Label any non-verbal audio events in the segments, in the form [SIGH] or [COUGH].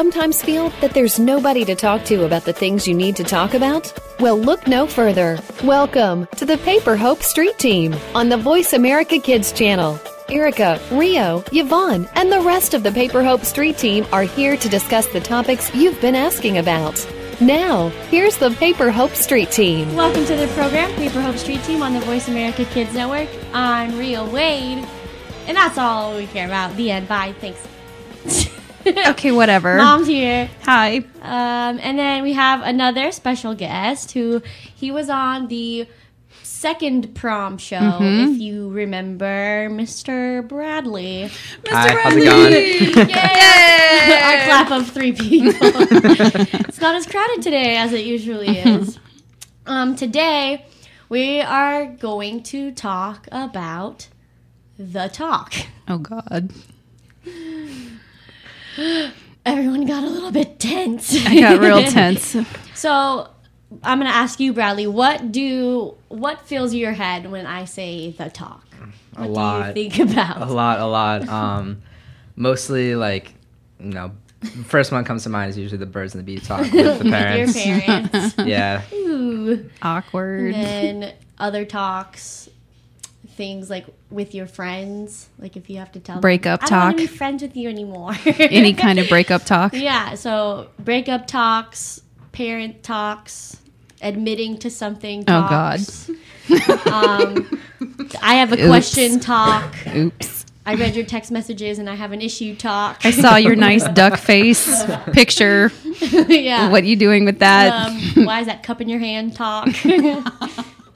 sometimes feel that there's nobody to talk to about the things you need to talk about? Well, look no further. Welcome to the Paper Hope Street Team on the Voice America Kids channel. Erica, Rio, Yvonne, and the rest of the Paper Hope Street Team are here to discuss the topics you've been asking about. Now, here's the Paper Hope Street Team. Welcome to the program, Paper Hope Street Team on the Voice America Kids Network. I'm Rio Wade, and that's all we care about. The end. Bye. Thanks. [LAUGHS] Okay, whatever. Mom's here. Hi. Um, and then we have another special guest who he was on the second prom show, Mm-hmm. if you remember, Mr. Bradley. Hi, how's it going? [LAUGHS] Yay! Our clap of three people. [LAUGHS] it's not as crowded today as it usually is. Um, today, we are going to talk about the talk. Oh God. [GASPS] Everyone got a little bit tense. I got real [LAUGHS] tense. So I'm gonna ask you, Bradley. What do what fills your head when I say the talk? A What do lot. you think about? A lot, a lot. [LAUGHS] Um, mostly like, you know, first one comes to mind is usually the birds and the bees talk with the [LAUGHS] With your parents. parents. Yeah, Ooh. Awkward. And then other talks, things like with your friends, like if you have to tell them, Breakup I don't want to talk. be friends with you anymore. [LAUGHS] Any kind of breakup talk. yeah. So breakup talks, parent talks, admitting to something. Oh God. [LAUGHS] Um, I have a Oops. question talk. Oops. I read your text messages and I have an issue talk. I saw your [LAUGHS] nice duck face picture. yeah. What you doing with that? um, why is that cup in your hand talk?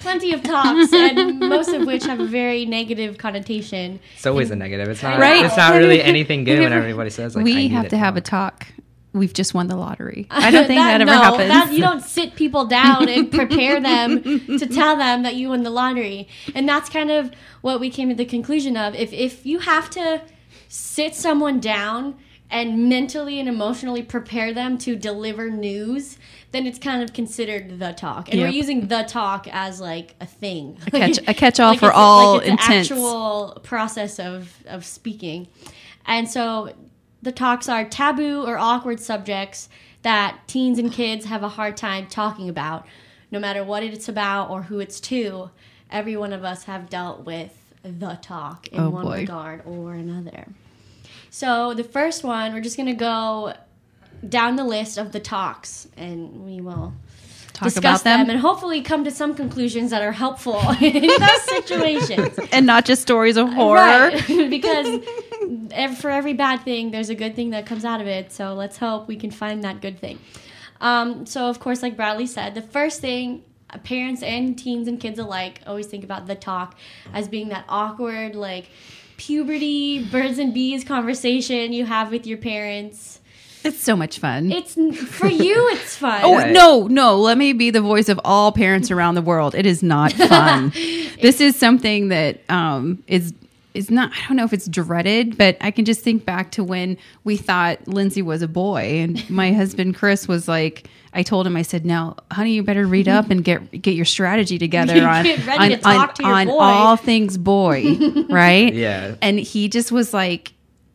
Plenty of talks, and most of which have a very negative connotation. it's always a negative. It's not. Right. It's not really [LAUGHS] anything good when everybody says like. I we need have to have now. a talk. We've just won the lottery. [LAUGHS] I don't think that, ever no, happens. that- you don't sit people down and prepare them to [LAUGHS] tell them that you won the lottery, and that's kind of what we came to the conclusion of. If if you have to sit someone down and mentally and emotionally prepare them to deliver news, then it's kind of considered the talk, and we're using the talk as like a thing, a catch a catch all Like for all like intents. Actual process of of speaking, and so the talks are taboo or awkward subjects that teens and kids have a hard time talking about, no matter what it's about or who it's to. Every one of us have dealt with the talk in Oh, one boy. regard or another. So the first one, we're just gonna go down the list of the talks, and we will Talk discuss about them, them and hopefully come to some conclusions that are helpful [LAUGHS] in [LAUGHS] those situations. and not just stories of horror. Right. [LAUGHS] because for every bad thing, there's a good thing that comes out of it. So let's hope we can find that good thing. Um, so, of course, like Bradley said, the first thing uh, parents and teens and kids alike always think about the talk as being that awkward, like puberty, birds and bees conversation you have with your parents. It's so much fun. It's for you, it's [LAUGHS] fun. Oh Yeah. no, no! Let me be the voice of all parents around the world. It is not [LAUGHS] fun. [LAUGHS] this is something that um, is is not. I don't know if it's dreaded, but I can just think back to when we thought Lindsay was a boy, and my [LAUGHS] husband Chris was like. I told him, I said, "Now, honey, you better read up and get get your strategy together [LAUGHS] on on, to on, on all things boy, [LAUGHS] right? Yeah. And he just was like,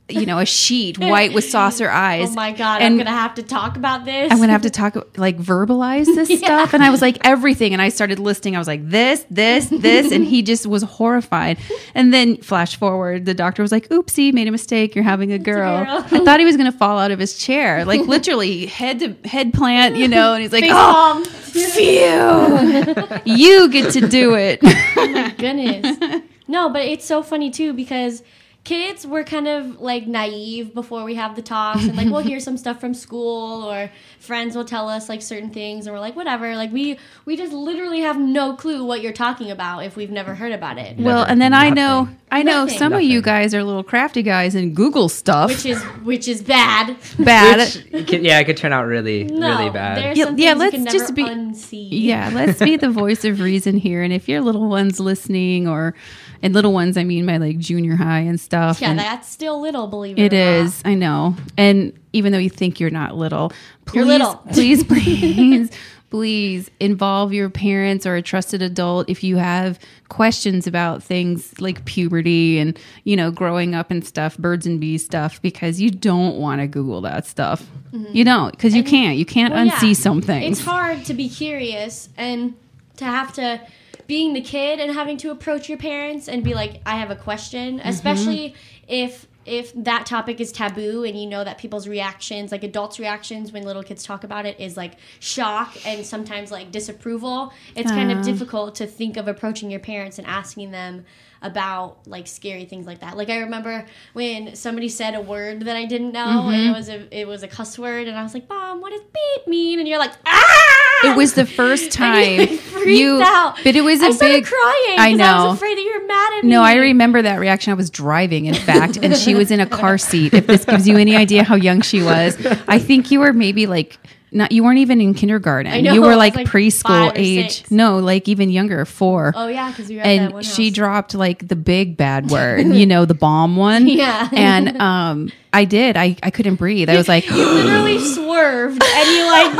you know, a sheet, [LAUGHS] white with saucer eyes. Oh my god, and I'm gonna have to talk about this. I'm gonna have to talk like verbalize this [LAUGHS] stuff. And I was like everything. And I started listing. I was like this, this, this, and he just was horrified. And then flash forward, the doctor was like, "Oopsie, made a mistake. You're having a girl." girl. I thought he was gonna fall out of his chair, like literally head to head plant, you know. And he's like, Face "Oh, phew, you get to do it." [LAUGHS] Oh my goodness. No, but it's so funny too because kids were kind of like naive before we have the talks and like we'll hear some stuff from school or friends will tell us like certain things and we're like whatever like we we just literally have no clue what you're talking about if we've never heard about it well, Never. and then I know, I know Nothing. some of you guys are little crafty guys and Google stuff. which is which is bad bad. Which could- yeah, it could turn out really, no really bad. Yeah, yeah, let's just be- unsee Yeah, let's be the voice of reason here. And if your little ones listening, or and little ones, I mean by like junior high and stuff. yeah and that's still little believe it it or not. is. I know. And even though you think you're not little, please, You're little. [LAUGHS] please, please, please involve your parents or a trusted adult if you have questions about things like puberty and you know growing up and stuff birds and bees stuff because you don't want to google that stuff you don't because you can't you can't Well, unsee yeah. some things It's hard to be curious and to have to being the kid and having to approach your parents and be like, I have a question, Mm-hmm. especially if if that topic is taboo and you know that people's reactions, like adults' reactions when little kids talk about it, is like shock and sometimes like disapproval. It's kind of Ah. difficult to think of approaching your parents and asking them about like scary things like that. Like I remember when somebody said a word that I didn't know Mm-hmm. it was a it was a cuss word and I was like, "Mom, what does beep mean?" And you're like, "Ah!" it was the first [LAUGHS] time [LAUGHS] And you out. but it was a I big crying. I know. I was afraid that you're mad at me. No, I remember that reaction. I was driving, in fact, and she was in a car [LAUGHS] seat. If this gives you any idea how young she was, I think you were maybe like not. You weren't even in kindergarten. know, you were like, like preschool age. six. No, like even younger, four. Oh yeah, because we were and one she dropped like the big bad [LAUGHS] word, you know, the bomb one. [LAUGHS] Yeah. And um, I did. I I couldn't breathe. I was like, you literally [GASPS] swerved and you like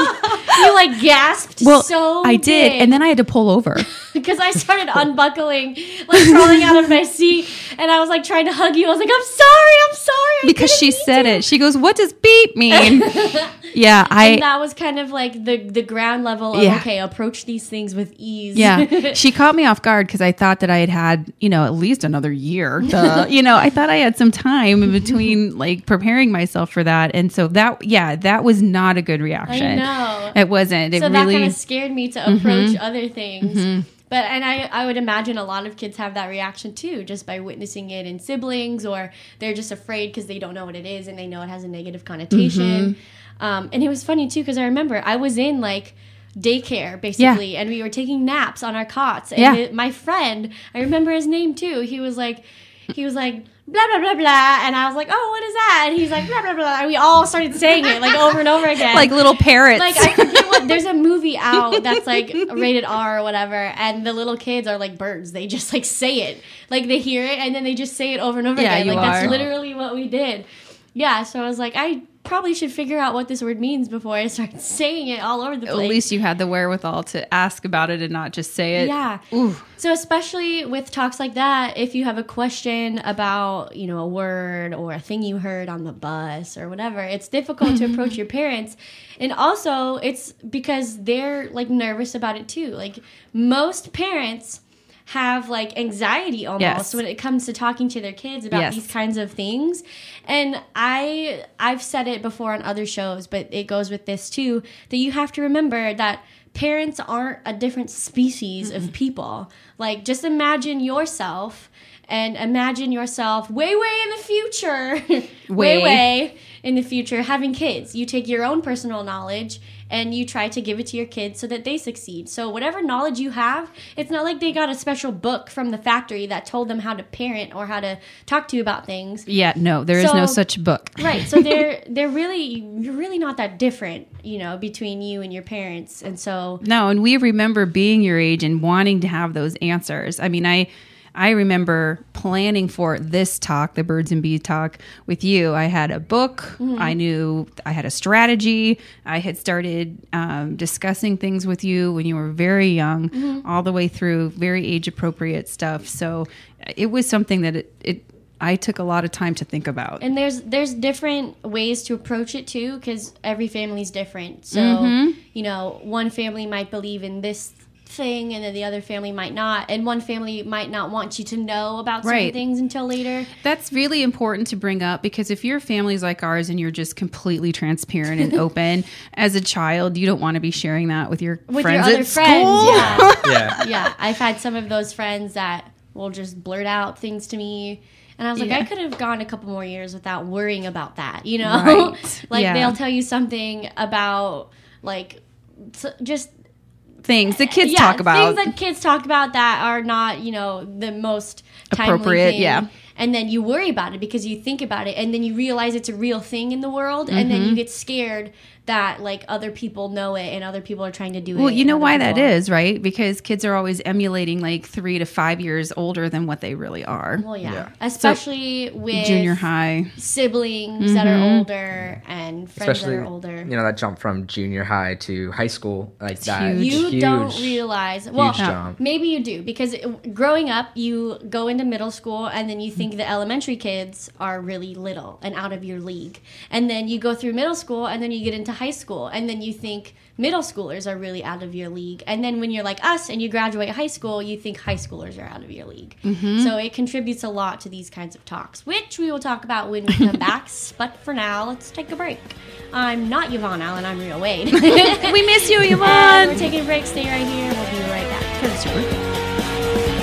you like gasped [LAUGHS] well, so I did, and then I had to pull over. because I started unbuckling, like crawling out of my seat, and I was like trying to hug you. I was like, "I'm sorry, I'm sorry." I because she said to." it. She goes, "What does beep mean?" Yeah, I and that was kind of like the the ground level of Yeah. okay, approach these things with ease. yeah. [LAUGHS] She caught me off guard because I thought that I had had you know at least another year. To, [LAUGHS] you know, I thought I had some time in between like preparing myself for that, and so that yeah, that was not a good reaction. know. It wasn't. It so that really. Mm-hmm. kind of scared me to approach other things. But and I, I would imagine a lot of kids have that reaction too, just by witnessing it in siblings, or they're just afraid because they don't know what it is and they know it has a negative connotation. Mm-hmm. Um, and it was funny too because I remember I was in like daycare basically, and we were taking naps on our cots. And Yeah. it- my friend, I remember his name too. He was like, he was like. Blah blah blah blah, and I was like, "Oh, what is that?" And he's like, "Blah blah blah," and we all started saying it like over and over again, like little parrots. like I forget what there's a movie out [LAUGHS] that's like rated R or whatever, and the little kids are like birds. They just like say it, like they hear it and then they just say it over and over Yeah, again. Like that's literally what we did. Yeah, so I was like, I probably should figure out what this word means before I start [LAUGHS] saying it all over the place. At least you had the wherewithal to ask about it and not just say it. Yeah. Ooh. So especially with talks like that, if you have a question about, you know, a word or a thing you heard on the bus or whatever, it's difficult to approach your [LAUGHS] parents. And also, it's because they're like nervous about it too. Like most parents have like anxiety almost Yes. when it comes to talking to their kids about Yes. these kinds of things. And I I've said it before on other shows, but it goes with this too that you have to remember that parents aren't a different species of people. Like just imagine yourself and imagine yourself way way in the future. [LAUGHS] way Way. way in the future having kids. You take your own personal knowledge and you try to give it to your kids so that they succeed. So whatever knowledge you have, it's not like they got a special book from the factory that told them how to parent or how to talk to you about things. Yeah, no, there is no such book. Right. So they're [LAUGHS] they're really you're really not that different, you know, between you and your parents. And so No, and we remember being your age and wanting to have those answers. I mean, I I remember planning for this talk, the birds and bees talk with you. I had a book. I knew I had a strategy. I had started um, discussing things with you when you were very young, all the way through very age appropriate stuff. So it was something that it, it I took a lot of time to think about. and there's there's different ways to approach it too because every family's different. So, Mm-hmm. you know, one family might believe in this thing and then the other family might not and one family might not want you to know about certain Right. things until later. That's really important to bring up because if your family's like ours and you're just completely transparent and [LAUGHS] open as a child, you don't want to be sharing that with your With friends your other at friends, school. yeah. [LAUGHS] Yeah. yeah, I've had some of those friends that will just blurt out things to me. And I was like, Yeah. I could have gone a couple more years without worrying about that, you know? Right. [LAUGHS] like Yeah. they'll tell you something about like s- just Things that kids yeah, talk about. things that kids talk about that are not, you know, the most Appropriate, thing. yeah. And then you worry about it because you think about it and then you realize it's a real thing in the world and then you mm-hmm. get scared that like other people know it and other people are trying to do it Well, you know why people that aren't. is, right? Because kids are always emulating like three to five years older than what they really are. well yeah, Yeah. especially with Junior high. siblings that are mm-hmm. older and friends Especially, that are older you know, that jump from junior high to high school, like that. huge. you huge, don't realize well jump. maybe you do because it- growing up you go into middle school and then you think the elementary kids are really little and out of your league and then you go through middle school and then you get into high school and then you think middle schoolers are really out of your league and then when you're like us and you graduate high school you think high schoolers are out of your league mm-hmm. so it contributes a lot to these kinds of talks which we will talk about when we come [LAUGHS] back but for now let's take a break i'm not yvonne allen i'm Rio wade [LAUGHS] we miss you, [LAUGHS] and Yvonne. we're taking a break. Stay right here. We'll be right back. That's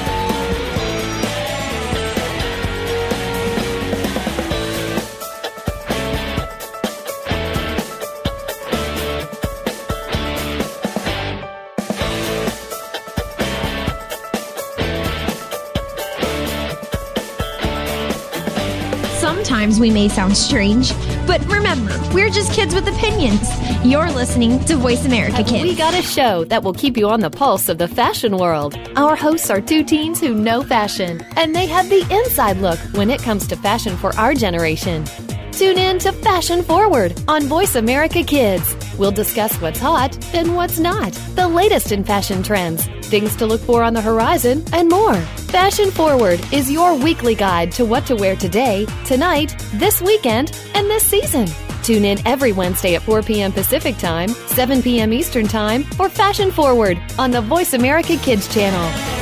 Sometimes we may sound strange, but remember, we're just kids with opinions. You're listening to Voice America Kids. We got a show that will keep you on the pulse of the fashion world. Our hosts are two teens who know fashion, and they have the inside look when it comes to fashion for our generation. Tune in to Fashion Forward on Voice America Kids. We'll discuss what's hot and what's not, the latest in fashion trends, things to look for on the horizon, and more. Fashion Forward is your weekly guide to what to wear today, tonight, this weekend, and this season. Tune in every Wednesday at 4 p.m. Pacific Time, 7 p.m. Eastern Time for Fashion Forward on the Voice America Kids channel.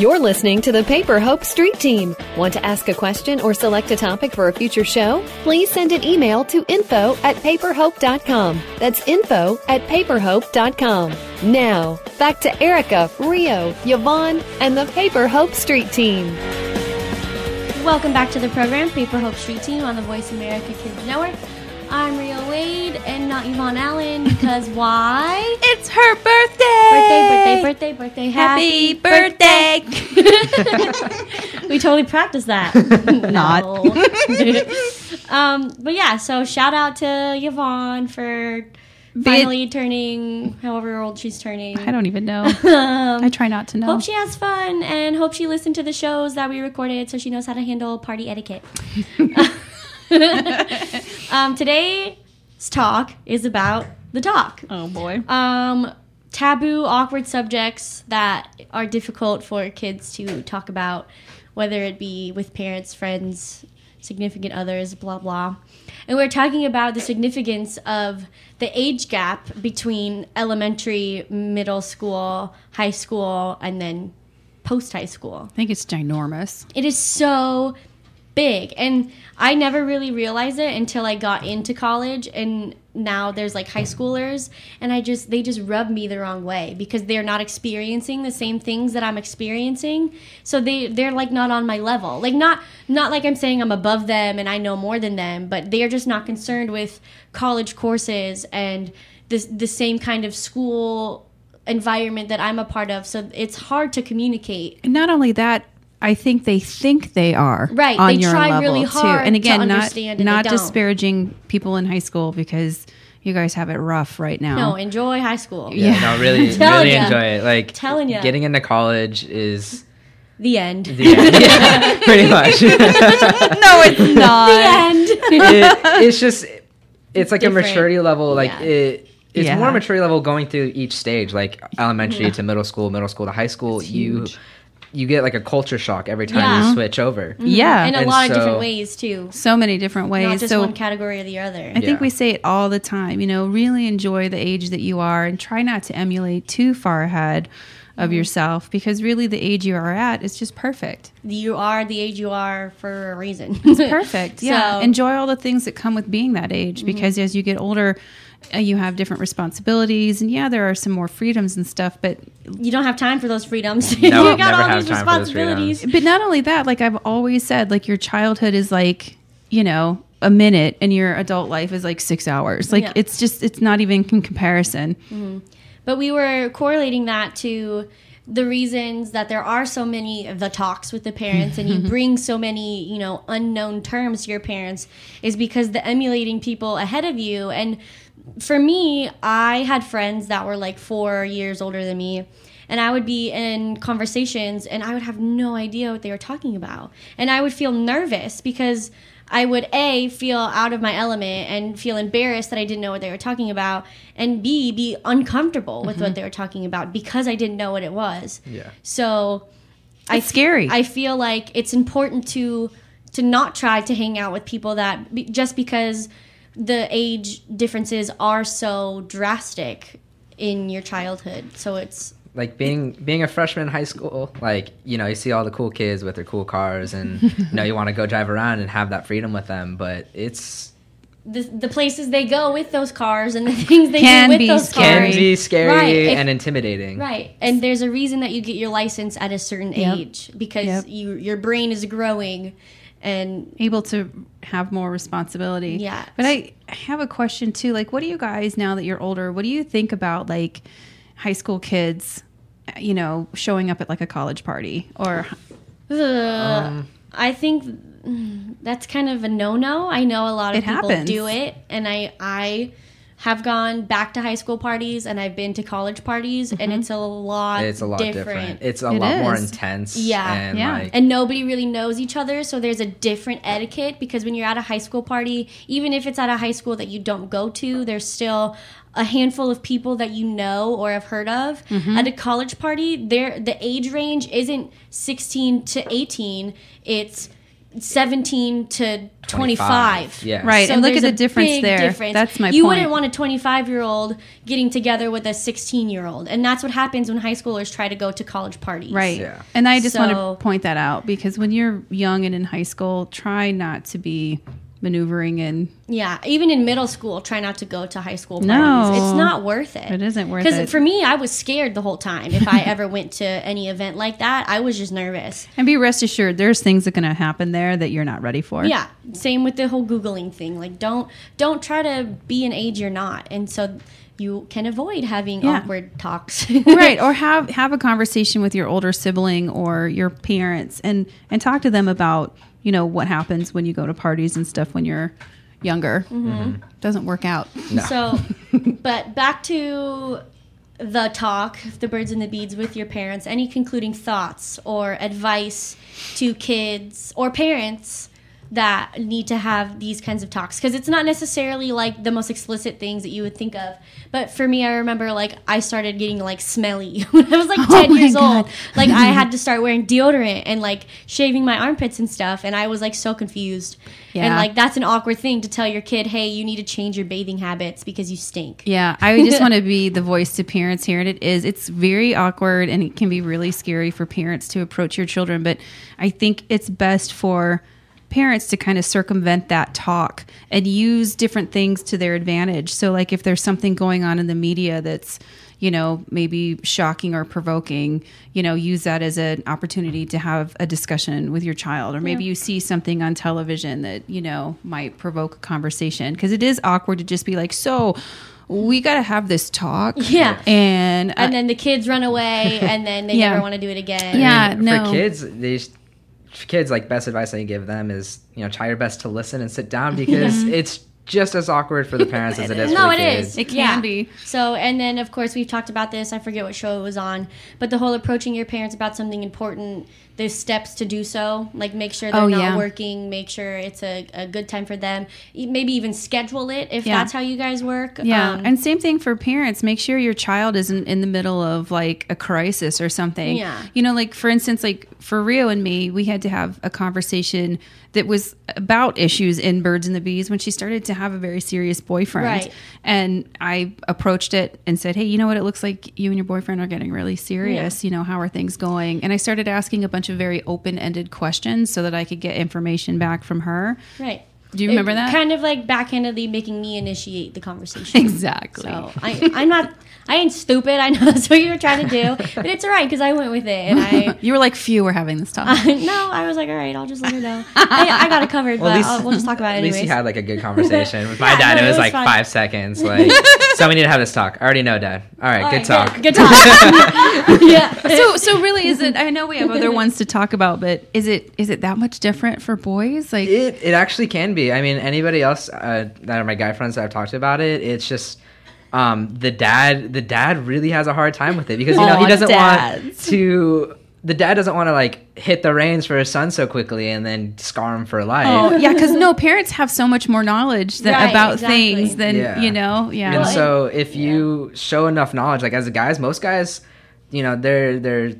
You're listening to the Paper Hope Street Team. Want to ask a question or select a topic for a future show? Please send an email to info at paperhope.com. That's info at paperhope.com. Now, back to Erica, Rio, Yvonne, and the Paper Hope Street Team. Welcome back to the program, Paper Hope Street Team on the Voice America Kids Network. I'm Rio Wade and not Yvonne Allen because [LAUGHS] why? It's her birthday. Birthday, birthday, birthday, birthday. Happy birthday. [LAUGHS] We totally practiced that. [LAUGHS] Not. Um, but yeah, so shout out to Yvonne for finally turning however old she's turning. I don't even know. Um, I try not to know. Hope she has fun and hope she listened to the shows that we recorded so she knows how to handle party etiquette. [LAUGHS] um, today's talk is about the talk. oh boy. Um, taboo, awkward subjects that are difficult for kids to talk about, whether it be with parents, friends, significant others, blah, blah. And we're talking about the significance of the age gap between elementary, middle school, high school, and then post high school I think it's ginormous. it is so big. And i never really realized it until i got into college and now there's like high schoolers and i just they just rub me the wrong way because they're not experiencing the same things that i'm experiencing. So they they're like not on my level. Like not not like i'm saying i'm above them and i know more than them but they're just not concerned with college courses and the, the same kind of school environment that i'm a part of. So it's hard to communicate. And not only that, I think they think they are Right, on they your try level really too. hard And to again, not understand and they not don't. disparaging people in high school because you guys have it rough right now. No, enjoy high school. Yeah. No, really, [LAUGHS] really ya. enjoy it. Like Telling you, getting into college is The end. the end. [LAUGHS] yeah, pretty much. [LAUGHS] no, it's not. The end. it, it's just it's like Different. a maturity level like Yeah. it it's Yeah. more maturity level going through each stage like elementary to middle school middle school to high school you huge. You get like a culture shock every time Yeah. you switch over Yeah, In a And lot of different ways too. so many different ways. Not just so one category or the other. I think Yeah. we say it all the time. You know, really enjoy the age that you are and try not to emulate too far ahead Mm-hmm. of yourself because really the age you are at is just perfect. You are the age you are for a reason. It's perfect. [LAUGHS] Yeah. So- Mm-hmm. Enjoy all the things that come with being that age because as you get older, Uh, you have different responsibilities and yeah, there are some more freedoms and stuff, but you don't have time for those freedoms. [LAUGHS] No, you got never all have these time for those responsibilities. but not only that, like I've always said, like your childhood is like, you know, a minute and your adult life is like 6 hours. Like Yeah. it's just it's not even in comparison. Mm-hmm. But we were correlating that to the reasons that there are so many of the talks with the parents and you [LAUGHS] bring so many, you know, unknown terms to your parents is because the emulating people ahead of you. And for me, I had friends that were like four years older than me. And I would be in conversations and I would have no idea what they were talking about. And I would feel nervous because I would A, feel out of my element and feel embarrassed that I didn't know what they were talking about, and B, be uncomfortable with what mm-hmm. they were talking about because I didn't know what it was. Yeah. So I scary. I feel like it's important to to not try to hang out with people that be- just because the age differences are so drastic in your childhood. So it's like being being a freshman in high school like you know you see all the cool kids with their cool cars and you know you want to go drive around and have that freedom with them but it's the, the places they go with those cars and the [LAUGHS] things they Can do with those scary. cars. can be scary Right, if- and intimidating Right. And there's a reason that you get your license at a certain Yep. age because Yep. you your brain is growing and able to have more responsibility. Yeah. But I have a question too. Like, what do you guys now that you're older? What do you think about like high school kids? You know, showing up at like a college party or Ugh. Um, I think that's kind of a no-no. I know a lot of people happens. do it, and I I have gone back to high school parties and I've been to college parties, and it's a lot. it's a lot different, different. it's a It lot more intense Yeah. and Yeah. like and nobody really knows each other so there's a different etiquette because when you're at a high school party even if it's at a high school that you don't go to there's still a handful of people that you know or have heard of Mm-hmm. at a college party there the age range isn't 16 to 18 it's 17 to 25, yeah Right. and look at the difference there. difference. That's my point. you point. wouldn't want a 25 year old getting together with a 16 year old and that's what happens when high schoolers try to go to college parties Right. Yeah. And I just want to point that out because when you're young and in high school, try not to be maneuvering and Yeah, even in middle school, try not to go to high school parties. No. It's not worth it. It isn't worth it. Because for me, I was scared the whole time. If I [LAUGHS] ever went to any event like that, I was just nervous. and be rest assured there's things that are going to happen there that you're not ready for. Yeah, same with the whole googling thing. Like, don't don't try to be an age you're not, and so you can avoid having Yeah. awkward talks. [LAUGHS] right or [LAUGHS] have have a conversation with your older sibling or your parents and and talk to them about you know what happens when you go to parties and stuff when you're younger. Mm-hmm. Mm-hmm. Doesn't work out. So, [LAUGHS] but back to the talk, the birds and the beads with your parents. Any concluding thoughts or advice to kids or parents that need to have these kinds of talks? Because it's not necessarily like the most explicit things that you would think of. But for me, I remember like I started getting like smelly [LAUGHS] when I was like [LAUGHS] 10 Oh years God. old. Like I had to [LAUGHS] start wearing deodorant and like shaving my armpits and stuff. And I was like so confused. Yeah. And like that's an awkward thing to tell your kid, hey, you need to change your bathing habits because you stink. yeah i just want to be the voice to parents here and it is it's very awkward and it can be really scary for parents to approach your children but i think it's best for parents to kind of circumvent that talk and use different things to their advantage so like if there's something going on in the media that's you know maybe shocking or provoking you know use that as an opportunity to have a discussion with your child or maybe you see something on television that you know might provoke a conversation because it is awkward to just be like so we got to have this talk Yeah. and, uh, And then the kids run away and then they [LAUGHS] Yeah. never want to do it again. Yeah. for no. kids these for kids like best advice i give them is you know try your best to listen and sit down [LAUGHS] because it's just as awkward for the [LAUGHS] parents as it is No, for it the kids is. It can Yeah. be. So, and then of course we've talked about this. I forget what show it was on, but the whole approaching your parents about something important. There's steps to do so. Like make sure they're Oh, not yeah. working. Make sure it's a, a good time for them. Maybe even schedule it if Yeah. that's how you guys work. Yeah, Um, and same thing for parents. Make sure your child isn't in the middle of like a crisis or something. Yeah. You know, like for instance, like for Rio and me, we had to have a conversation that was about issues in Birds and the Bees when she started to have a very serious boyfriend. Right. And I approached it and said, Hey, you know what? It looks like you and your boyfriend are getting really serious. You know, how are things going? And I started asking a bunch of very open ended questions so that I could get information back from her. right. Do you remember It- that? Kind of like backhandedly making me initiate the conversation. Exactly. So I, I'm not. I ain't stupid. I know [LAUGHS] that's what you were trying to do, but it's all right because I went with it and I. [LAUGHS] You were like, "Few, we're having this talk. [LAUGHS] no, I was like, all right, I'll just let her know. I, I got it covered, Well, but at least, I'll, we'll just talk about it at least anyways. you had like a good conversation with my Yeah, dad. no, it it was was like fun. five seconds. Like, so we need to have this talk. I already know, Dad. All right, All good right, talk. [LAUGHS] Good, talk. [LAUGHS] yeah. so so really is it I know we have other ones to talk about, but is it is it that much different for boys? Like It it actually can be. I mean, anybody else uh, that are my guy friends that I've talked about it, it's just um, the dad. The dad really has a hard time with it because you know he doesn't want to. The dad doesn't want to like hit the reins for his son so quickly and then scar him for life. Oh, yeah, because no parents have so much more knowledge than, Right, about exactly. things than Yeah. you know. Yeah, and so if you show enough knowledge, like as a guys, most guys, you know, they're they're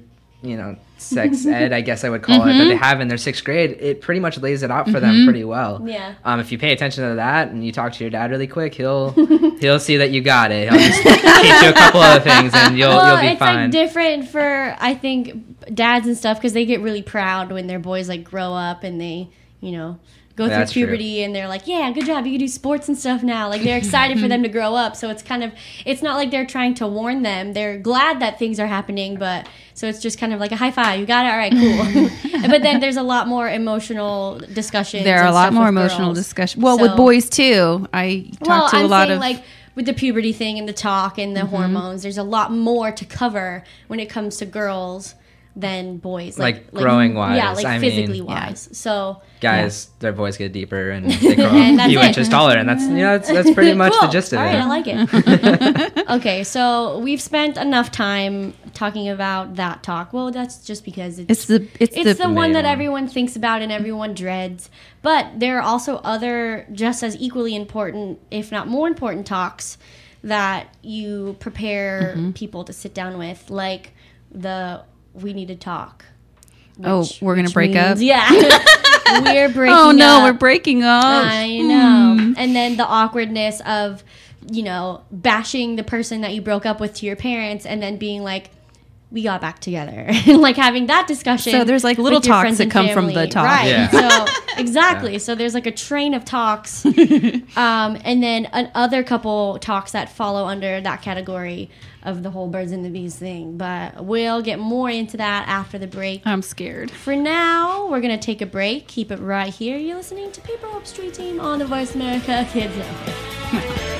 you know sex [LAUGHS] ed, I guess I would call it, that they have in their sixth grade. It pretty much lays it out for them pretty well. Yeah. Um, if you pay attention to that and you talk to your dad really quick, he'll [LAUGHS] he'll see that you got it. He'll just teach you a couple other things, and you'll well, you'll be it's fine. like different for I think dads and stuff because they get really proud when their boys like grow up and they, you know, go through That's true. puberty and they're like, yeah, good job, you can do sports and stuff now. Like they're excited for [LAUGHS] them to grow up. So it's kind of, it's not like they're trying to warn them. They're glad that things are happening, but so it's just kind of like a high five. You got it, all right, cool. [LAUGHS] but then there's a lot more emotional discussions. there are a lot more emotional discussion. Well, with boys too. I talk well, to a I'm lot saying of like with the puberty thing and the talk and the mm-hmm. hormones, there's a lot more to cover when it comes to girls than boys. Like, growing wise, yeah, like I mean, physically yeah. wise. So Guys, their voice get deeper and [LAUGHS] they grow And a few it. inches taller, and that's you know that's, that's pretty much cool. the gist of All it. right, I like it. [LAUGHS] [LAUGHS] okay, so we've spent enough time talking about that talk. Well, that's just because it's it's the it's, it's the, the, one that one. everyone thinks about and everyone dreads. But there are also other just as equally important, if not more important, talks that you prepare Mm-hmm. people to sit down with, like the we need to talk. Oh, we're gonna which break up? Yeah, [LAUGHS] we're [LAUGHS] oh, breaking. oh no, up. we're breaking up. I know. Hmm. And then the awkwardness of, you know, bashing the person that you broke up with to your parents and then being like, we got back together. [LAUGHS] and like having that discussion. So there's, like, little talks that and come from the talk. Right. Yeah. So [LAUGHS] exactly. So there's like a train of talks. [LAUGHS] um, and then an other couple talks that follow under that category of the whole birds and the bees thing. But we'll get more into that after the break. I'm scared. For now, we're gonna take a break. Keep it right here. You're listening to Paper Hope Street Team on the Voice America Kids Network.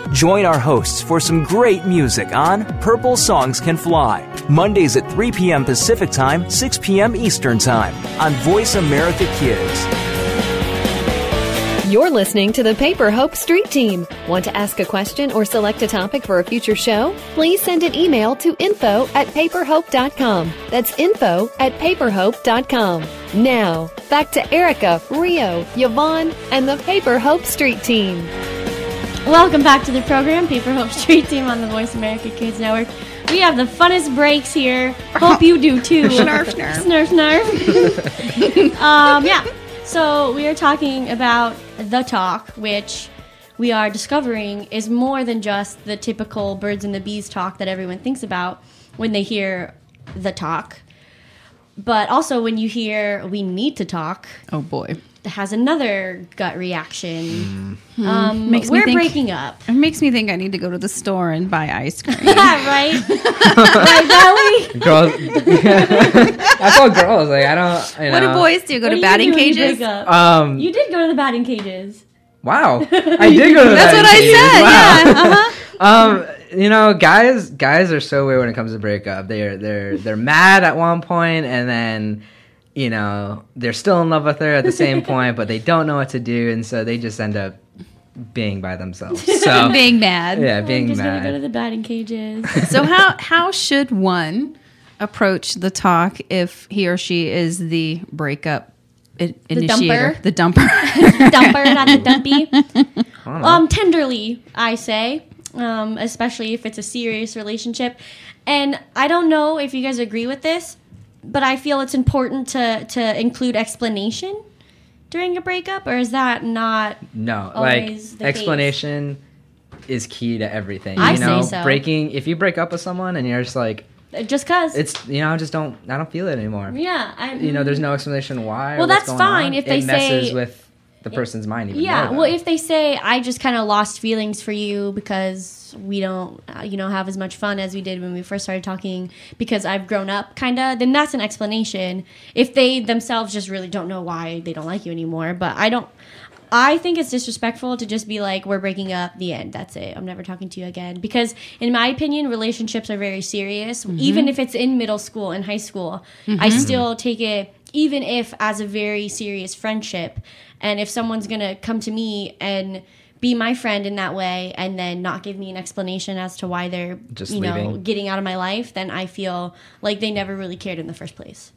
Join our hosts for some great music on Purple Songs Can Fly, Mondays at 3 p.m. Pacific Time, 6 p.m. Eastern Time on Voice America Kids. You're listening to the Paper Hope Street Team. Want to ask a question or select a topic for a future show? Please send an email to info at paperhope.com. That's info at paperhope.com. Now, back to Erica, Rio, Yvonne, and the Paper Hope Street Team. Welcome back to the program, Paper Hope Street Team on the Voice America Kids Network. We have the funnest breaks here. Hope you do too. [LAUGHS] Snarf, snarf. Snarf, snarf. [LAUGHS] um, yeah. So we are talking about the talk, which we are discovering is more than just the typical birds and the bees talk that everyone thinks about when they hear the talk. But also when you hear we need to talk, Oh boy. It has another gut reaction. Um, Makes we're think- breaking up. It makes me think I need to go to the store and buy ice [LAUGHS] cream. right? [LAUGHS] right, Belly? Girls, [LAUGHS] that's all girls. Like I don't. You know. what do boys do? Go What to do you batting do when you cages? Um. You did go to the batting cages. wow. I did go to the That's what I said. Wow. Yeah. Uh-huh. Um, you know, guys, guys are so weird when it comes to breakup. They're they're they're mad at one point, and then you know they're still in love with her at the same [LAUGHS] point, but they don't know what to do, and so they just end up being by themselves. [LAUGHS] So Being mad. yeah, I'm being just gonna go to the batting cages. [LAUGHS] So how how should one approach the talk if he or she is the breakup i- initiator, dumper? the dumper? Dumper, not the dumpy. I don't know. Um, tenderly, I say. um, especially if it's a serious relationship. And I don't know if you guys agree with this, but I feel it's important to to include explanation during a breakup, or is that not? No, like the case. explanation is key to everything. I you say know, so. breaking if you break up with someone and you're just like uh, Just cause it's you know, I just don't I don't feel it anymore. yeah, I You know, there's no explanation why. Well, that's fine on. if they it messes say- with the person's mind. Even Yeah, more, well, if they say I just kind of lost feelings for you because we don't, uh, you know, have as much fun as we did when we first started talking because I've grown up, kind of, then that's an explanation. If they themselves just really don't know why they don't like you anymore, but I don't. I think it's disrespectful to just be like, we're breaking up, the end, that's it. I'm never talking to you again. Because, in my opinion, relationships are very serious. Even if it's in middle school and high school, I still take it, even if as a very serious friendship. And if someone's going to come to me and be my friend in that way and then not give me an explanation as to why they're, Just you know, leaving. getting out of my life, then I feel like they never really cared in the first place.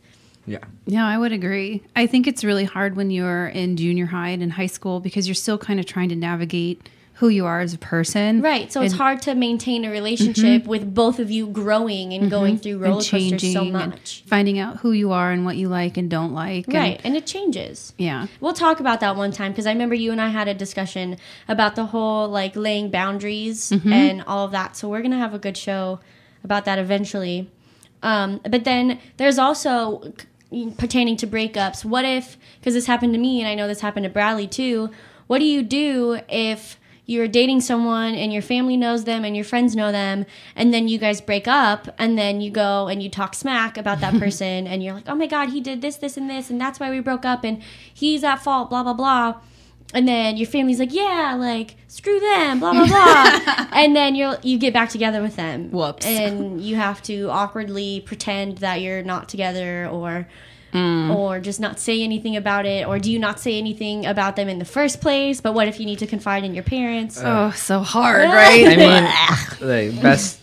yeah, Yeah, I would agree. I think it's really hard when you're in junior high and in high school because you're still kind of trying to navigate who you are as a person. Right. So it's hard to maintain a relationship mm-hmm. with both of you growing and mm-hmm. going through roller and coasters so and much. finding out who you are and what you like and don't like. and- Right. And it changes. yeah. We'll talk about that one time because I remember you and I had a discussion about the whole like laying boundaries mm-hmm. and all of that. So we're going to have a good show about that eventually. Um, but then there's also pertaining to breakups. What if, because this happened to me and I know this happened to Bradley too, what do you do if you're dating someone and your family knows them and your friends know them and then you guys break up and then you go and you talk smack about that [LAUGHS] person and you're like oh my god he did this this and this and that's why we broke up and he's at fault blah blah blah. And then your family's like yeah like screw them blah blah blah. [LAUGHS] And then you you get back together with them. Whoops. and you have to awkwardly pretend that you're not together or Mm. or just not say anything about it or do you not say anything about them in the first place? But what if you need to confide in your parents? Oh, so hard, [LAUGHS] right? I mean, [LAUGHS] the best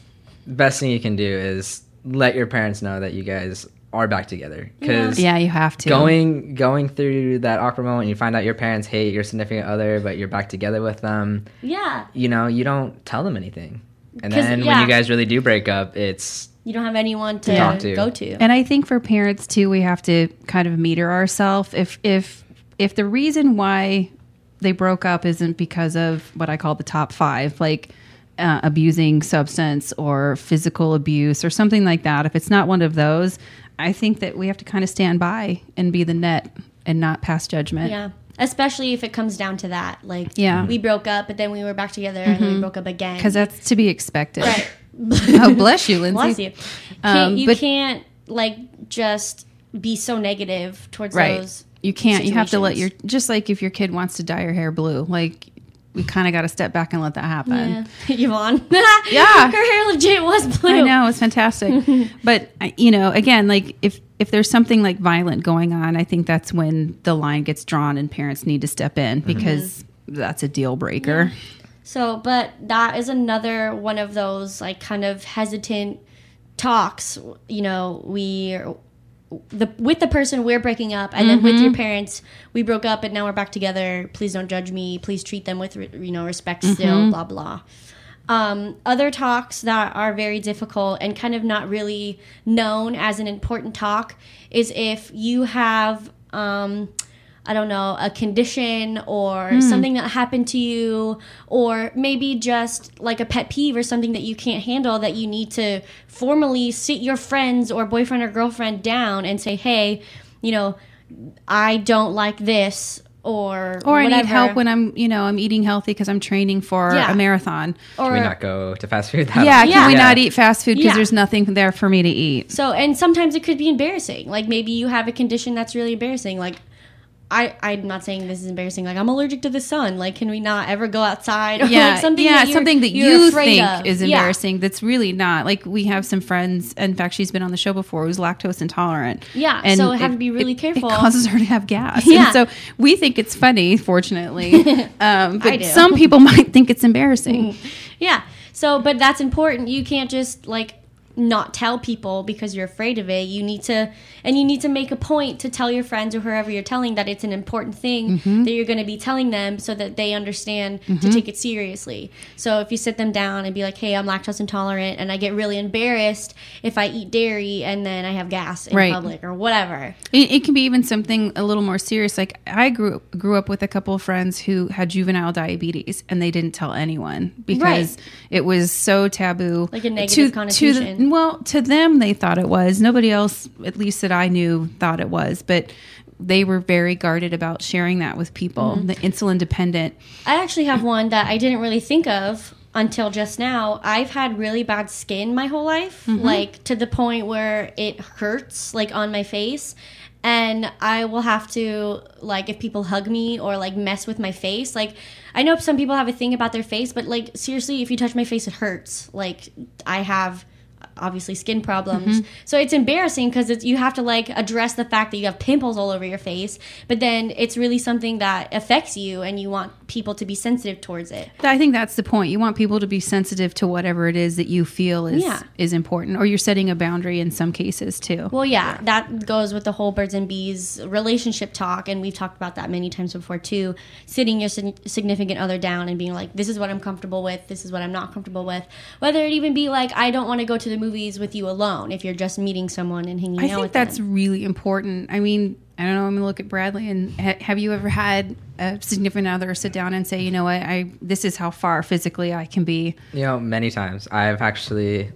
best thing you can do is let your parents know that you guys are back together. Because yeah, you have to. going going through that awkward moment you find out your parents hate your significant other but you're back together with them. Yeah. You know you don't tell them anything and 'Cause, then when you guys really do break up it's you don't have anyone to Talk to. go to And I think for parents too, we have to kind of meter ourselves. If if if the reason why they broke up isn't because of what I call the top five, like uh, abusing substance or physical abuse or something like that, if it's not one of those, I think that we have to kind of stand by and be the net and not pass judgment. yeah especially if it comes down to that like Yeah. we broke up but then we were back together and then we broke up again. Because that's to be expected. right. [LAUGHS] Oh, bless you, Lindsay. bless you. Can't, Um, you but- can't like just be so negative towards right. those you can't. You have to let your just like if your kid wants to dye your hair blue like we kind of got to step back and let that happen yeah. [LAUGHS] Yvonne. [LAUGHS] Yeah. Her hair legit was blue. i know it's fantastic [LAUGHS] but you know again like if if there's something like violent going on i think that's when the line gets drawn and parents need to step in mm-hmm. because that's a deal breaker So, but that is another one of those like kind of hesitant talks. You know, we the with the person we're breaking up, and then with your parents, we broke up, and now we're back together. Please don't judge me. Please treat them with you know respect. Still, blah blah. Um, other talks that are very difficult and kind of not really known as an important talk is if you have um, I don't know, a condition or hmm. something that happened to you, or maybe just like a pet peeve or something that you can't handle that you need to formally sit your friends or boyfriend or girlfriend down and say, hey, you know, I don't like this, or or i need help when i'm you know i'm eating healthy because i'm training for Yeah. a marathon or can we not go to fast food that yeah much? can we Yeah. not eat fast food because Yeah. there's nothing there for me to eat So, and sometimes it could be embarrassing. Like maybe you have a condition that's really embarrassing. Like, I, I'm not saying this is embarrassing. Like, I'm allergic to the sun. Like, can we not ever go outside? [LAUGHS] Or yeah, like something yeah, that something that you think of. is Yeah. embarrassing. That's really not. Like we have some friends. In fact, she's been on the show before. Who's lactose intolerant. Yeah, and so have to be really it- careful. It causes her to have gas. [LAUGHS] Yeah. And so we think it's funny, fortunately. [LAUGHS] um, but do. some people might think it's embarrassing. Yeah. So, but that's important. You can't just like not tell people because you're afraid of it. You need to, and you need to make a point to tell your friends or whoever you're telling that it's an important thing Mm-hmm. that you're going to be telling them so that they understand to take it seriously. So if you sit them down and be like, "Hey, I'm lactose intolerant, and I get really embarrassed if I eat dairy and then I have gas in Right. public or whatever." It, it can be even something a little more serious. Like I grew grew up with a couple of friends who had juvenile diabetes, and they didn't tell anyone because Right. it was so taboo. Like a negative to, To the, well, to them, they thought it was. Nobody else, at least that I knew, thought it was. But they were very guarded about sharing that with people. Mm-hmm. The insulin dependent. I actually have one that I didn't really think of until just now. I've had really bad skin my whole life, like to the point where it hurts like on my face. And I will have to like if people hug me or like mess with my face. Like I know some people have a thing about their face, but like seriously, if you touch my face, it hurts. Like I have obviously skin problems. Mm-hmm. So it's embarrassing because you have to like address the fact that you have pimples all over your face, but then it's really something that affects you and you want people to be sensitive towards it. I think that's the point. You want people to be sensitive to whatever it is that you feel is Yeah. is important, or you're setting a boundary in some cases too. Well, yeah, that goes with the whole birds and bees relationship talk, and we've talked about that many times before too. Sitting your significant other down and being like, "This is what I'm comfortable with. This is what I'm not comfortable with." Whether it even be like, "I don't want to go to the movies with you alone." If you're just meeting someone and hanging I out think that's them. really important. I mean, I don't know. I'm gonna look at Bradley and ha- have you ever had a significant other sit down and say, you know what, I this is how far physically I can be. You know, many times I've actually,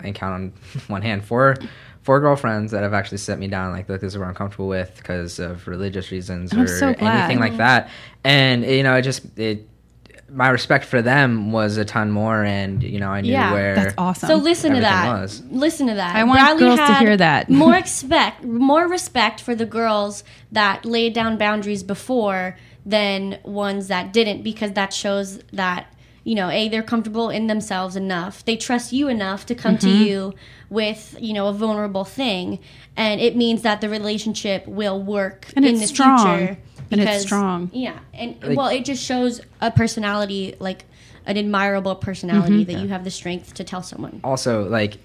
I count on one hand four, four girlfriends that have actually set me down like, look, this is what I'm comfortable with because of religious reasons I'm or so anything like that. And you know, it just it, my respect for them was a ton more, and you know, I knew where. Yeah. where. That's awesome. So listen to that. was. Listen to that. I want girls to hear that. [LAUGHS] more [LAUGHS] expect, more respect for the girls that laid down boundaries before than ones that didn't, because that shows that you know, a they're comfortable in themselves enough. They trust you enough to come Mm-hmm. to you with you know a vulnerable thing, and it means that the relationship will work And in it's the strong. future. And it's strong. Yeah, and well, it just shows a personality like. An admirable personality Mm-hmm. that you have the strength to tell someone. also like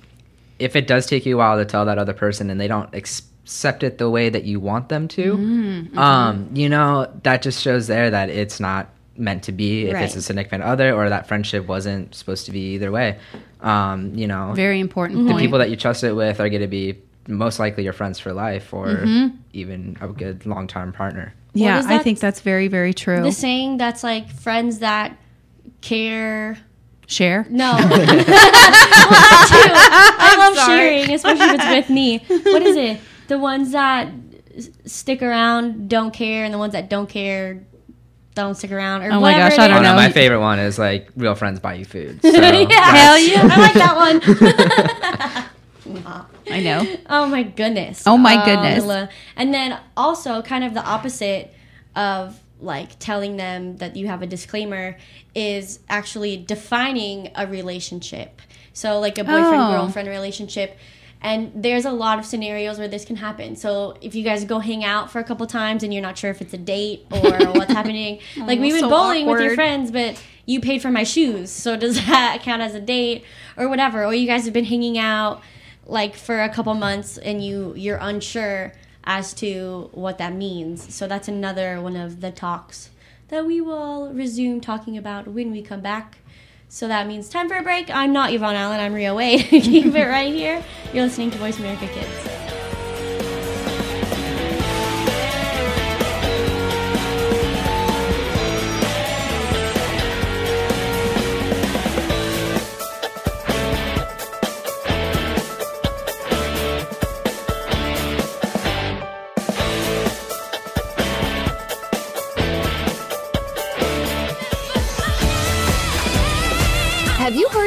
if it does take you a while to tell that other person and they don't accept it the way that you want them to Mm-hmm. um you know that just shows there that it's not meant to be if it's Right. a significant other or that friendship wasn't supposed to be either way um you know Very important Mm-hmm. point. people that you trust it with are going to be most likely your friends for life or Mm-hmm. even a good long-term partner yeah, is I think that's very, very true. The saying that's like friends that care. Share. No, [LAUGHS] [LAUGHS] well, that too. I love sharing, especially if it's with me. What is it? The ones that stick around don't care, and the ones that don't care don't stick around. Or Oh my gosh, I don't oh is. no know. my favorite one is like real friends buy you food [LAUGHS] so yeah, Hell yeah. I like that one. I know. [LAUGHS] Oh my goodness. Oh my Um, goodness. la- And then also kind of the opposite of like telling them that you have a disclaimer is actually defining a relationship. So like a boyfriend Oh. girlfriend relationship. And there's a lot of scenarios where this can happen. So if you guys go hang out for a couple times and you're not sure if it's a date or [LAUGHS] what's happening, like we went so bowling with your friends, but you paid for my shoes. So does [LAUGHS] that count as a date or whatever? Or you guys have been hanging out like for a couple months and you you're unsure as to what that means. So that's another one of the talks that we will resume talking about when we come back. So that means time for a break. I'm not Yvonne Allen. I'm Rio Wade. [LAUGHS] Keep it right here. You're listening to Voice America Kids.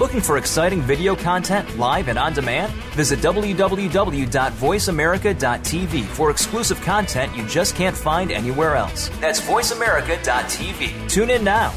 Looking for exciting video content live and on demand? Visit www.voiceamerica.tv for exclusive content you just can't find anywhere else. That's voiceamerica.tv. Tune in now.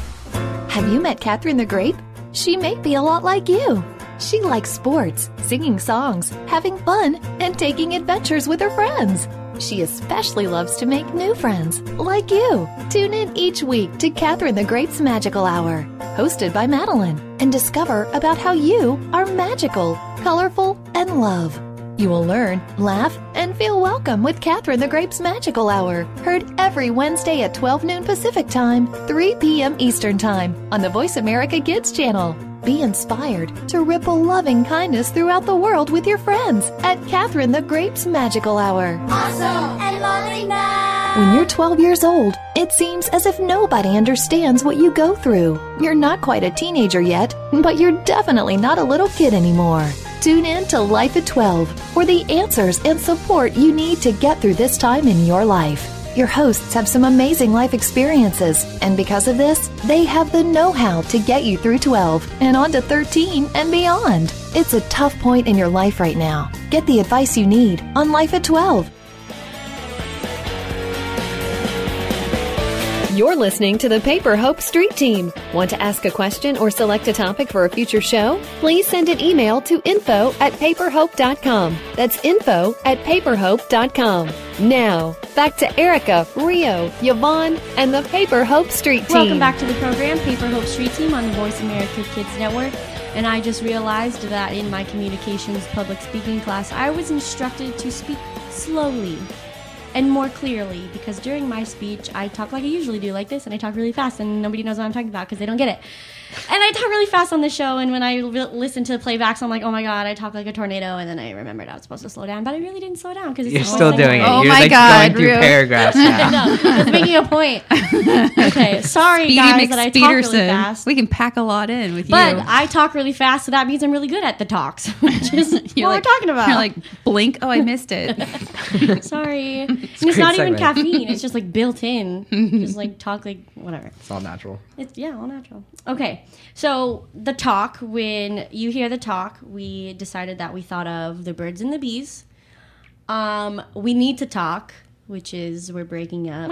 Have you met Catherine the Grape? She may be a lot like you. She likes sports, singing songs, having fun, and taking adventures with her friends. She especially loves to make new friends, like you. Tune in each week to Catherine the Grape's Magical Hour, hosted by Madeline, and discover about how you are magical, colorful, and love. You will learn, laugh, and feel welcome with Catherine the Grape's Magical Hour, heard every Wednesday at 12 noon Pacific Time, 3 p.m. Eastern Time on the Voice America Kids channel. Be inspired to ripple loving kindness throughout the world with your friends at Catherine the Grape's Magical Hour. Awesome and loving now. When you're 12 years old, it seems as if nobody understands what you go through. You're not quite a teenager yet, but you're definitely not a little kid anymore. Tune in to Life at 12 for the answers and support you need to get through this time in your life. Your hosts have some amazing life experiences, and because of this, they have the know how to get you through 12 and on to 13 and beyond. It's a tough point in your life right now. Get the advice you need on Life at 12. You're listening to the Paper Hope Street Team. Want to ask a question or select a topic for a future show? Please send an email to info at paperhope.com. That's info at paperhope.com. Now, back to Erica, Rio, Yvonne, and the Paper Hope Street Team. Welcome back to the program, Paper Hope Street Team on the Voice America Kids Network. And I just realized that in my communications public speaking class, I was instructed to speak slowly and more clearly because during my speech, I talk like I usually do, like this, and I talk really fast, and nobody knows what I'm talking about because they don't get it. And I talk really fast on the show, and when I re- listen to the playbacks, I'm like, oh my god, I talk like a tornado, and then I remembered I was supposed to slow down, but I really didn't slow down because You're still doing it. Oh You're my like God, going through Rio. paragraphs [LAUGHS] now. no, I was making a point. [LAUGHS] Okay, sorry Speedy guys that I talk really fast. We can pack a lot in with But you. But I talk really fast, so that means I'm really good at the talks, [LAUGHS] which is what You're we're like- talking about. You're like, blink. Oh, I missed it. [LAUGHS] Sorry. [LAUGHS] And it's great not even caffeine. It's just like built in. [LAUGHS] just like talk like whatever. It's all natural. It's yeah, all natural. Okay. So the talk, when you hear the talk, we decided that we thought of the birds and the bees. Um, we need to talk, which is we're breaking up.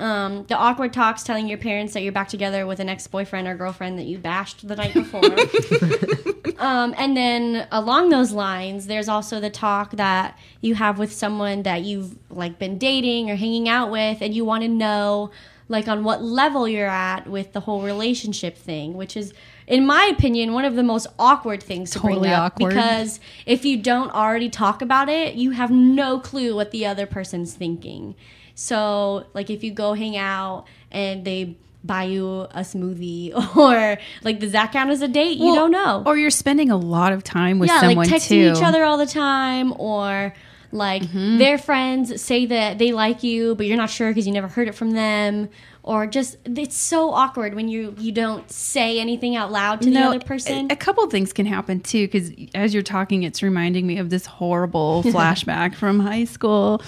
Um, the awkward talks telling your parents that you're back together with an ex boyfriend or girlfriend that you bashed the night before. [LAUGHS] um, and then along those lines, there's also the talk that you have with someone that you've like been dating or hanging out with, and you want to know like on what level you're at with the whole relationship thing, which is. In my opinion, one of the most awkward things to Totally bring up awkward. because if you don't already talk about it, you have no clue what the other person's thinking. So, like, if you go hang out and they buy you a smoothie, [LAUGHS] or like, does that count as a date? you Well, don't know. Or you're spending a lot of time with yeah, someone like texting too. each other all the time, or like Mm-hmm. their friends say that they like you, but you're not sure because you never heard it from them. Or just it's so awkward when you you don't say anything out loud to the other person. A, a couple things can happen too, because as you're talking, it's reminding me of this horrible [LAUGHS] flashback from high school.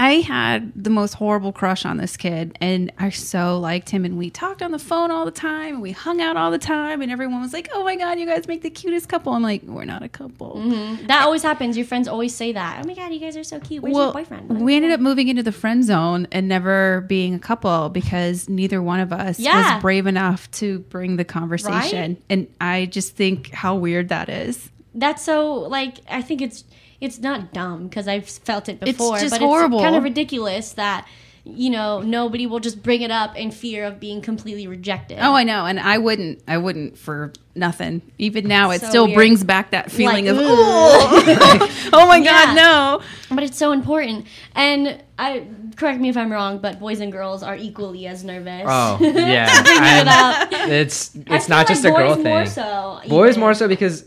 I had the most horrible crush on this kid, and I so liked him. And we talked on the phone all the time, and we hung out all the time, and everyone was like, "Oh my god, you guys make the cutest couple." I'm like, "We're not a couple." Mm-hmm. that always happens. Your friends always say that. Oh my god, you guys are so cute. Where's your boyfriend? we ended up moving into the friend zone and never being a couple because neither one of us Yeah. was brave enough to bring the conversation. Right? And I just think how weird that is. that's so like I think it's it's not dumb because I've felt it before. It's just but horrible. It's kind of ridiculous that you know nobody will just bring it up in fear of being completely rejected. Oh, I know, and I wouldn't. I wouldn't for nothing. Even now, it So still weird. brings back that feeling Like, of oh, [LAUGHS] oh my Yeah. god, no. but it's so important. And I correct me if I'm wrong, but boys and girls are equally as nervous. Oh [LAUGHS] yeah, Bringing it I'm- up. it's I it's feel not just a like girl boys thing. More so, Boys even. more so because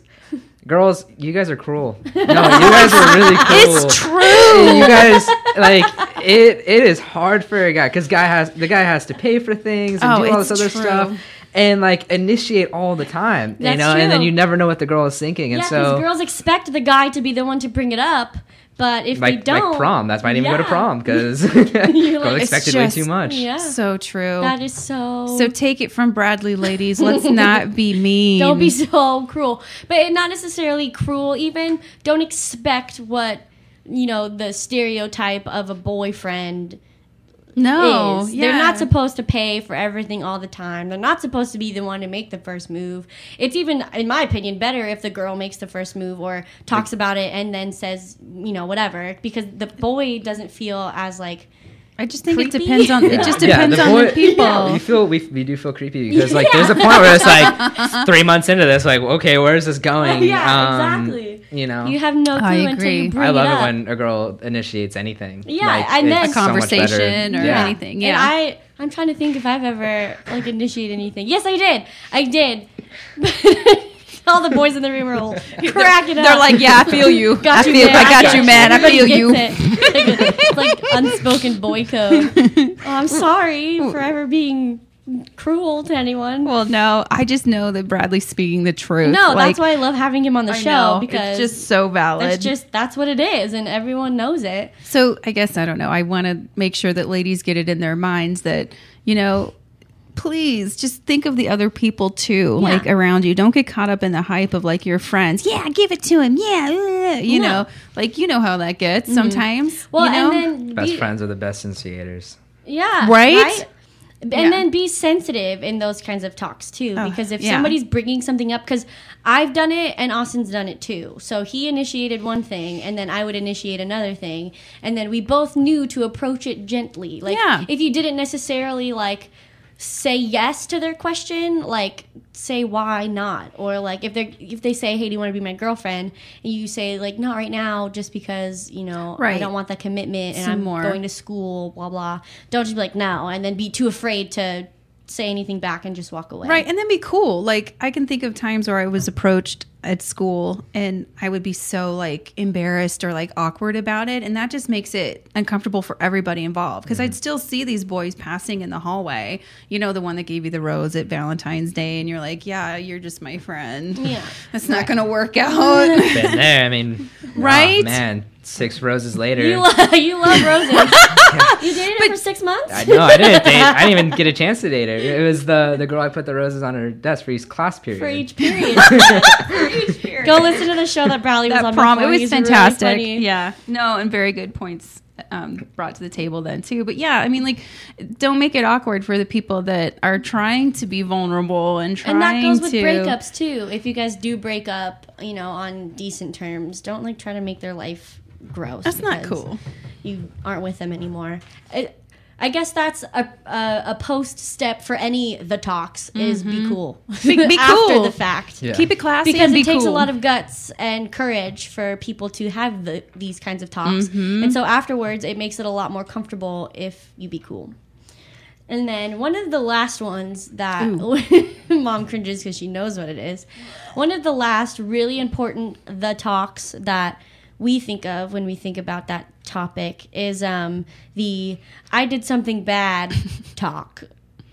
girls, you guys are cruel. [LAUGHS] No, you guys are really cruel. It's true. you guys like it. It is hard for a guy because guy has the guy has to pay for things and Oh, do all this other true. stuff. And like initiate all the time, you That's know, and then you never know what the girl is thinking, and yeah, so because girls expect the guy to be the one to bring it up, but if they like don't, like prom, that's why I didn't even go to prom because [LAUGHS] [LAUGHS] You're girls like, expected It's way too much. Yeah, So true. that is so. so take it from Bradley, ladies. Let's [LAUGHS] not be mean. Don't be so cruel. But not necessarily cruel, even. Don't expect what, you know, the stereotype of a boyfriend no. Yeah. They're not supposed to pay for everything all the time. They're not supposed to be the one to make the first move. It's even, in my opinion, better if the girl makes the first move or talks about it and then says, you know, whatever, because the boy doesn't feel as like. I just think it depends on. It just Yeah, depends the on the people. We feel we, we do feel creepy because like there's a point where it's like [LAUGHS] three months into this, like okay, where is this going? Yeah, Um, exactly. You know, You have no clue I until you bring I love it it when a girl initiates anything. Yeah, Like, and then- a so much better. conversation or Yeah. anything. And Yeah. I, I'm trying to think if I've ever like initiated anything. Yes, I did. I did. [LAUGHS] All the boys in the room are all [LAUGHS] cracking up. They're like, yeah, I feel you. Got I you, feel. man. I got you, man. I feel you. it. Like, like [LAUGHS] unspoken boy code. [LAUGHS] Oh, I'm sorry for ever being cruel to anyone. Well, no, I just know that Bradley's speaking the truth. no, Like, that's why I love having him on the I show know, because it's just so valid. It's just that's what it is, and everyone knows it. So I guess I don't know. I want to make sure that ladies get it in their minds that you know, please just think of the other people too, Yeah. like around you. Don't get caught up in the hype of like your friends. Yeah, give it to him. Yeah, uh, you know, like you know how that gets sometimes. Well, you know? and then Best be- friends are the best instigators. Yeah. Right? And Yeah. then be sensitive in those kinds of talks too. Oh, because if yeah. somebody's bringing something up, because I've done it and Austin's done it too. So he initiated one thing and then I would initiate another thing. And then we both knew to approach it gently. Like Yeah. if you didn't necessarily like say yes to their question like say why not or like if they if they say hey do you want to be my girlfriend and you say like not right now just because you know right. i don't want that commitment and Some i'm more. going to school blah blah don't just be like no and then be too afraid to say anything back and just walk away Right, and then be cool. Like I can think of times where I was approached at school and I would be so like embarrassed or like awkward about it and that just makes it uncomfortable for everybody involved because I'd mm-hmm. still see these boys passing in the hallway. You know the one that gave you the rose at Valentine's Day and you're like, "Yeah, you're just my friend." Yeah. [LAUGHS] That's not going to work out. [LAUGHS] Been there. I mean, [LAUGHS] oh, Right? oh, man, six roses later. you, love you love roses you dated her for six months I know. I didn't date. I didn't even get a chance to date her. It was the the girl I put the roses on her desk for each class period. for each period [LAUGHS] go listen to the show that bradley was on prom it was He's fantastic funny. yeah no and very good points um, brought to the table then too but yeah i mean like don't make it awkward for the people that are trying to be vulnerable and trying and that goes with to breakups too. If you guys do break up, you know, on decent terms, don't like try to make their life gross. That's not cool. You aren't with them anymore. I, I guess that's a, a a post step for any the talks is be mm-hmm. cool. [LAUGHS] Be- be [LAUGHS] after cool. the fact. Yeah. keep it classy Because and it be takes a lot of guts and courage for people to have the, these kinds of talks. Mm-hmm. And so afterwards, it makes it a lot more comfortable if you be cool. And then one of the last ones that [LAUGHS] mom cringes because she knows what it is. One of the last really important the talks that we think of when we think about that topic is um, the I did something bad [LAUGHS] talk.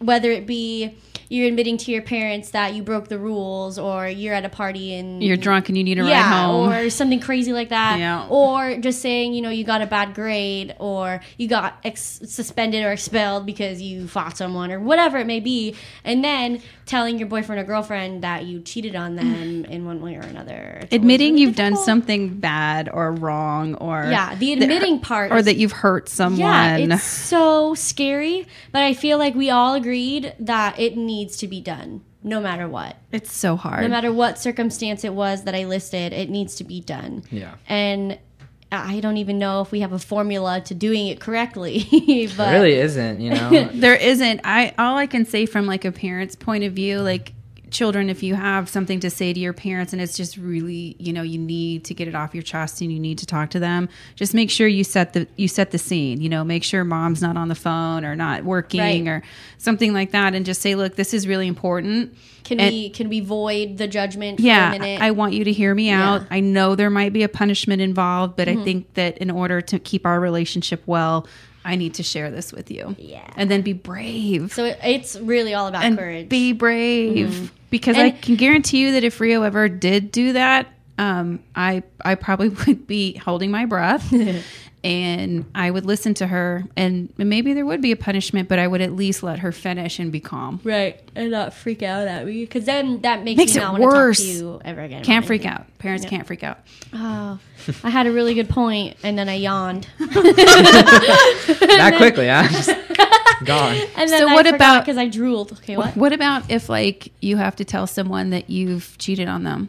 Whether it be you're admitting to your parents that you broke the rules, or you're at a party and you're drunk and you need a ride home or something crazy like that. Yeah. Or just saying, you know, you got a bad grade, or you got ex- suspended or expelled because you fought someone, or whatever it may be, and then telling your boyfriend or girlfriend that you cheated on them mm. in one way or another. It's admitting really you've done something bad or wrong or Yeah, the admitting part or is- that you've hurt someone Yeah, it's so scary, but I feel like we all agreed that it needs to be done, no matter what. It's so hard No matter what circumstance it was that I listed, it needs to be done. Yeah. And I don't even know if we have a formula to doing it correctly. [LAUGHS] but It really isn't, you know. [LAUGHS] there isn't i all i can say from like a parent's point of view like children if you have something to say to your parents and it's just really you know you need to get it off your chest and you need to talk to them just make sure you set the you set the scene you know make sure mom's not on the phone or not working Right. or something like that and just say look this is really important can And- we can we void the judgment for yeah a minute? i want you to hear me out i know there might be a punishment involved but Mm-hmm. i think that in order to keep our relationship well I need to share this with you. Yeah. And then be brave. So it's really all about and courage. be brave because I can guarantee you that if Rio ever did do that, um, I I probably [LAUGHS] would be holding my breath, [LAUGHS] and I would listen to her, and maybe there would be a punishment, but I would at least let her finish and be calm. right, and not freak out at me because then that makes, Makes me it not want to talk worse. to you ever again. Can't freak anything. out. Parents can't freak out. Oh, I had a really good point, and then I yawned. [LAUGHS] [LAUGHS] That quickly, huh? [LAUGHS] Just gone. And then So I what about- because I drooled? Okay, what? What about if like you have to tell someone that you've cheated on them?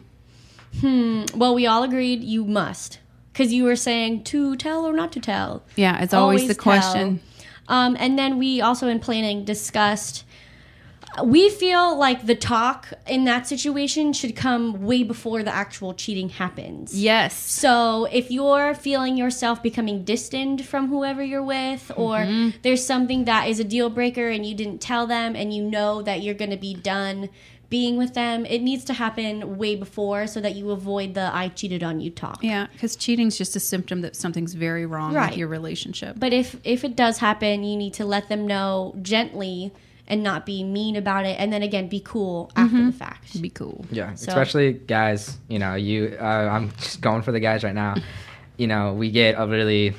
Hmm. Well, we all agreed you must because you were saying to tell or not to tell. Yeah, it's always, the question. Um, and then we also in planning discussed. We feel like the talk in that situation should come way before the actual cheating happens. Yes. So if you're feeling yourself becoming distant from whoever you're with, or Mm-hmm. there's something that is a deal breaker and you didn't tell them, and you know that you're going to be done being with them, it needs to happen way before so that you avoid the "I cheated on you" talk. Yeah, because cheating's just a symptom that something's very wrong Right. with your relationship. But if if it does happen, you need to let them know gently and not be mean about it, and then again be cool after the fact. be cool. Yeah, So- especially guys. You know, you. Uh, I'm just going for the guys right now. You know, we get a really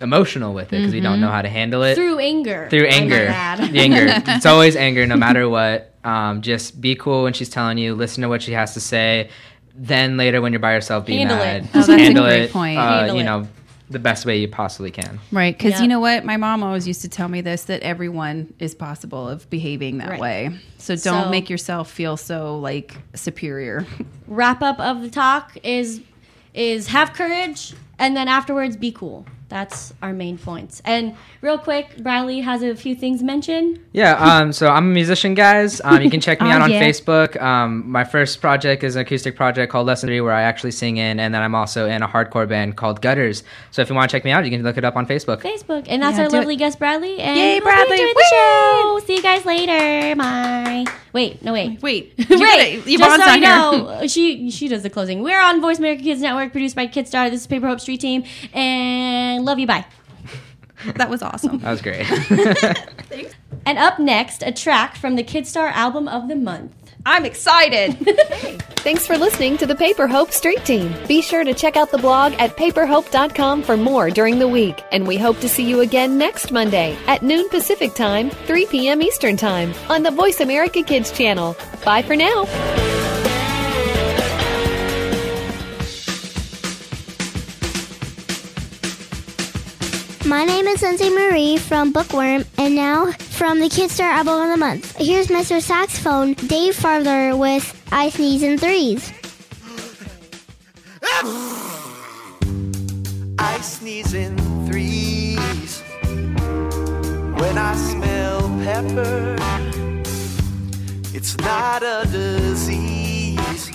emotional with it because we don't know how to handle it Through anger. through anger. add. The anger. [LAUGHS] It's always anger, no matter what. Um, just be cool when she's telling you. Listen to what she has to say. Then later, when you're by yourself, be Handle mad. it. Oh, Just that's a great it. point. Uh, Handle you know, the best way you possibly can. Right, because Yeah. you know what? My mom always used to tell me this that everyone is possible of behaving that Right. way. So don't So- make yourself feel so like superior. Wrap up of the talk is is have courage, and then afterwards be cool. That's our main points. And real quick, Bradley has a few things mentioned. Yeah, um, so I'm a musician, guys. Um, you can check me [LAUGHS] Oh, out on yeah. Facebook. Um, my first project is an acoustic project called Lesson Three, where I actually sing in, and then I'm also in a hardcore band called Gutters. So if you want to check me out, you can look it up on Facebook. Facebook, and that's Yeah, our do it. lovely guest Bradley. And Yay, hope you Bradley. enjoyed the show. See you guys later. Bye. Wait, no wait. Wait, you Wait, [LAUGHS] gotta- just Yvonne's so not you here. know, she she does the closing. We're on Voice America Kids Network, produced by Kidstar. This is Paper Hope Street Team, and love you. Bye. [LAUGHS] that was awesome. That was great. [LAUGHS] And up next, a track from the Kidstar album of the month. I'm excited. [LAUGHS] Thanks for listening to the Paper Hope Street Team. Be sure to check out the blog at paperhope.com for more during the week. And we hope to see you again next Monday at noon Pacific Time, 3 p.m. Eastern Time on the Voice America Kids channel. Bye for now. My name is Lindsay Marie from Bookworm, and now from the Kidstar Album of the Month. Here's Mr. Saxophone Dave Farber with I Sneeze in Threes. [LAUGHS] I sneeze in threes when I smell pepper. It's not a disease,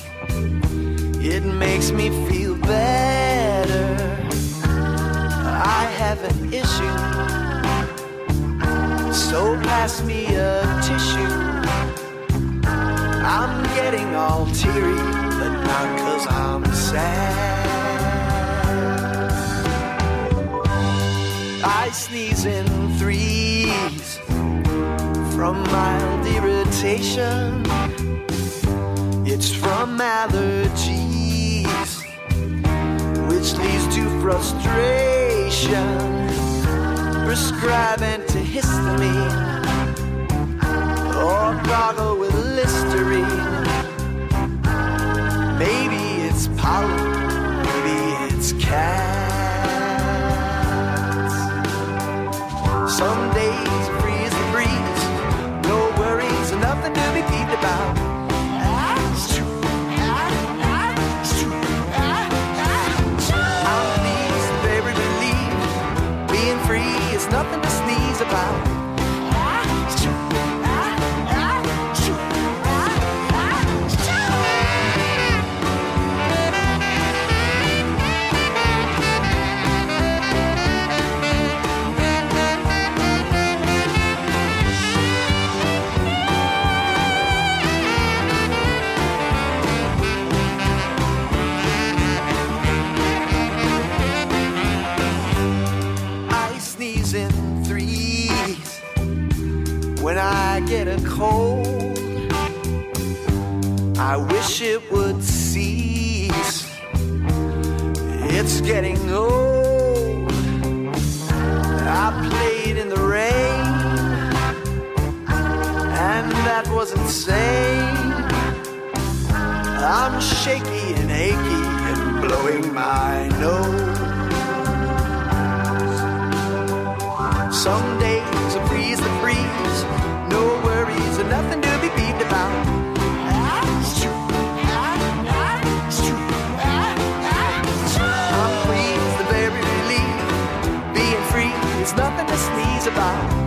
it makes me feel better. I have an issue, so pass me a tissue. I'm getting all teary, but not cause I'm sad. I sneeze in threes from mild irritation. It's from allergies, which leads to frustration. Prescribe antihistamine or gargle with Listerine. Maybe it's pollen, maybe it's cats. Some to about. I get a cold. I wish it would cease. It's getting old. I played in the rain, and that was insane. I'm shaky and achy and blowing my nose. Some is nothing to sneeze about.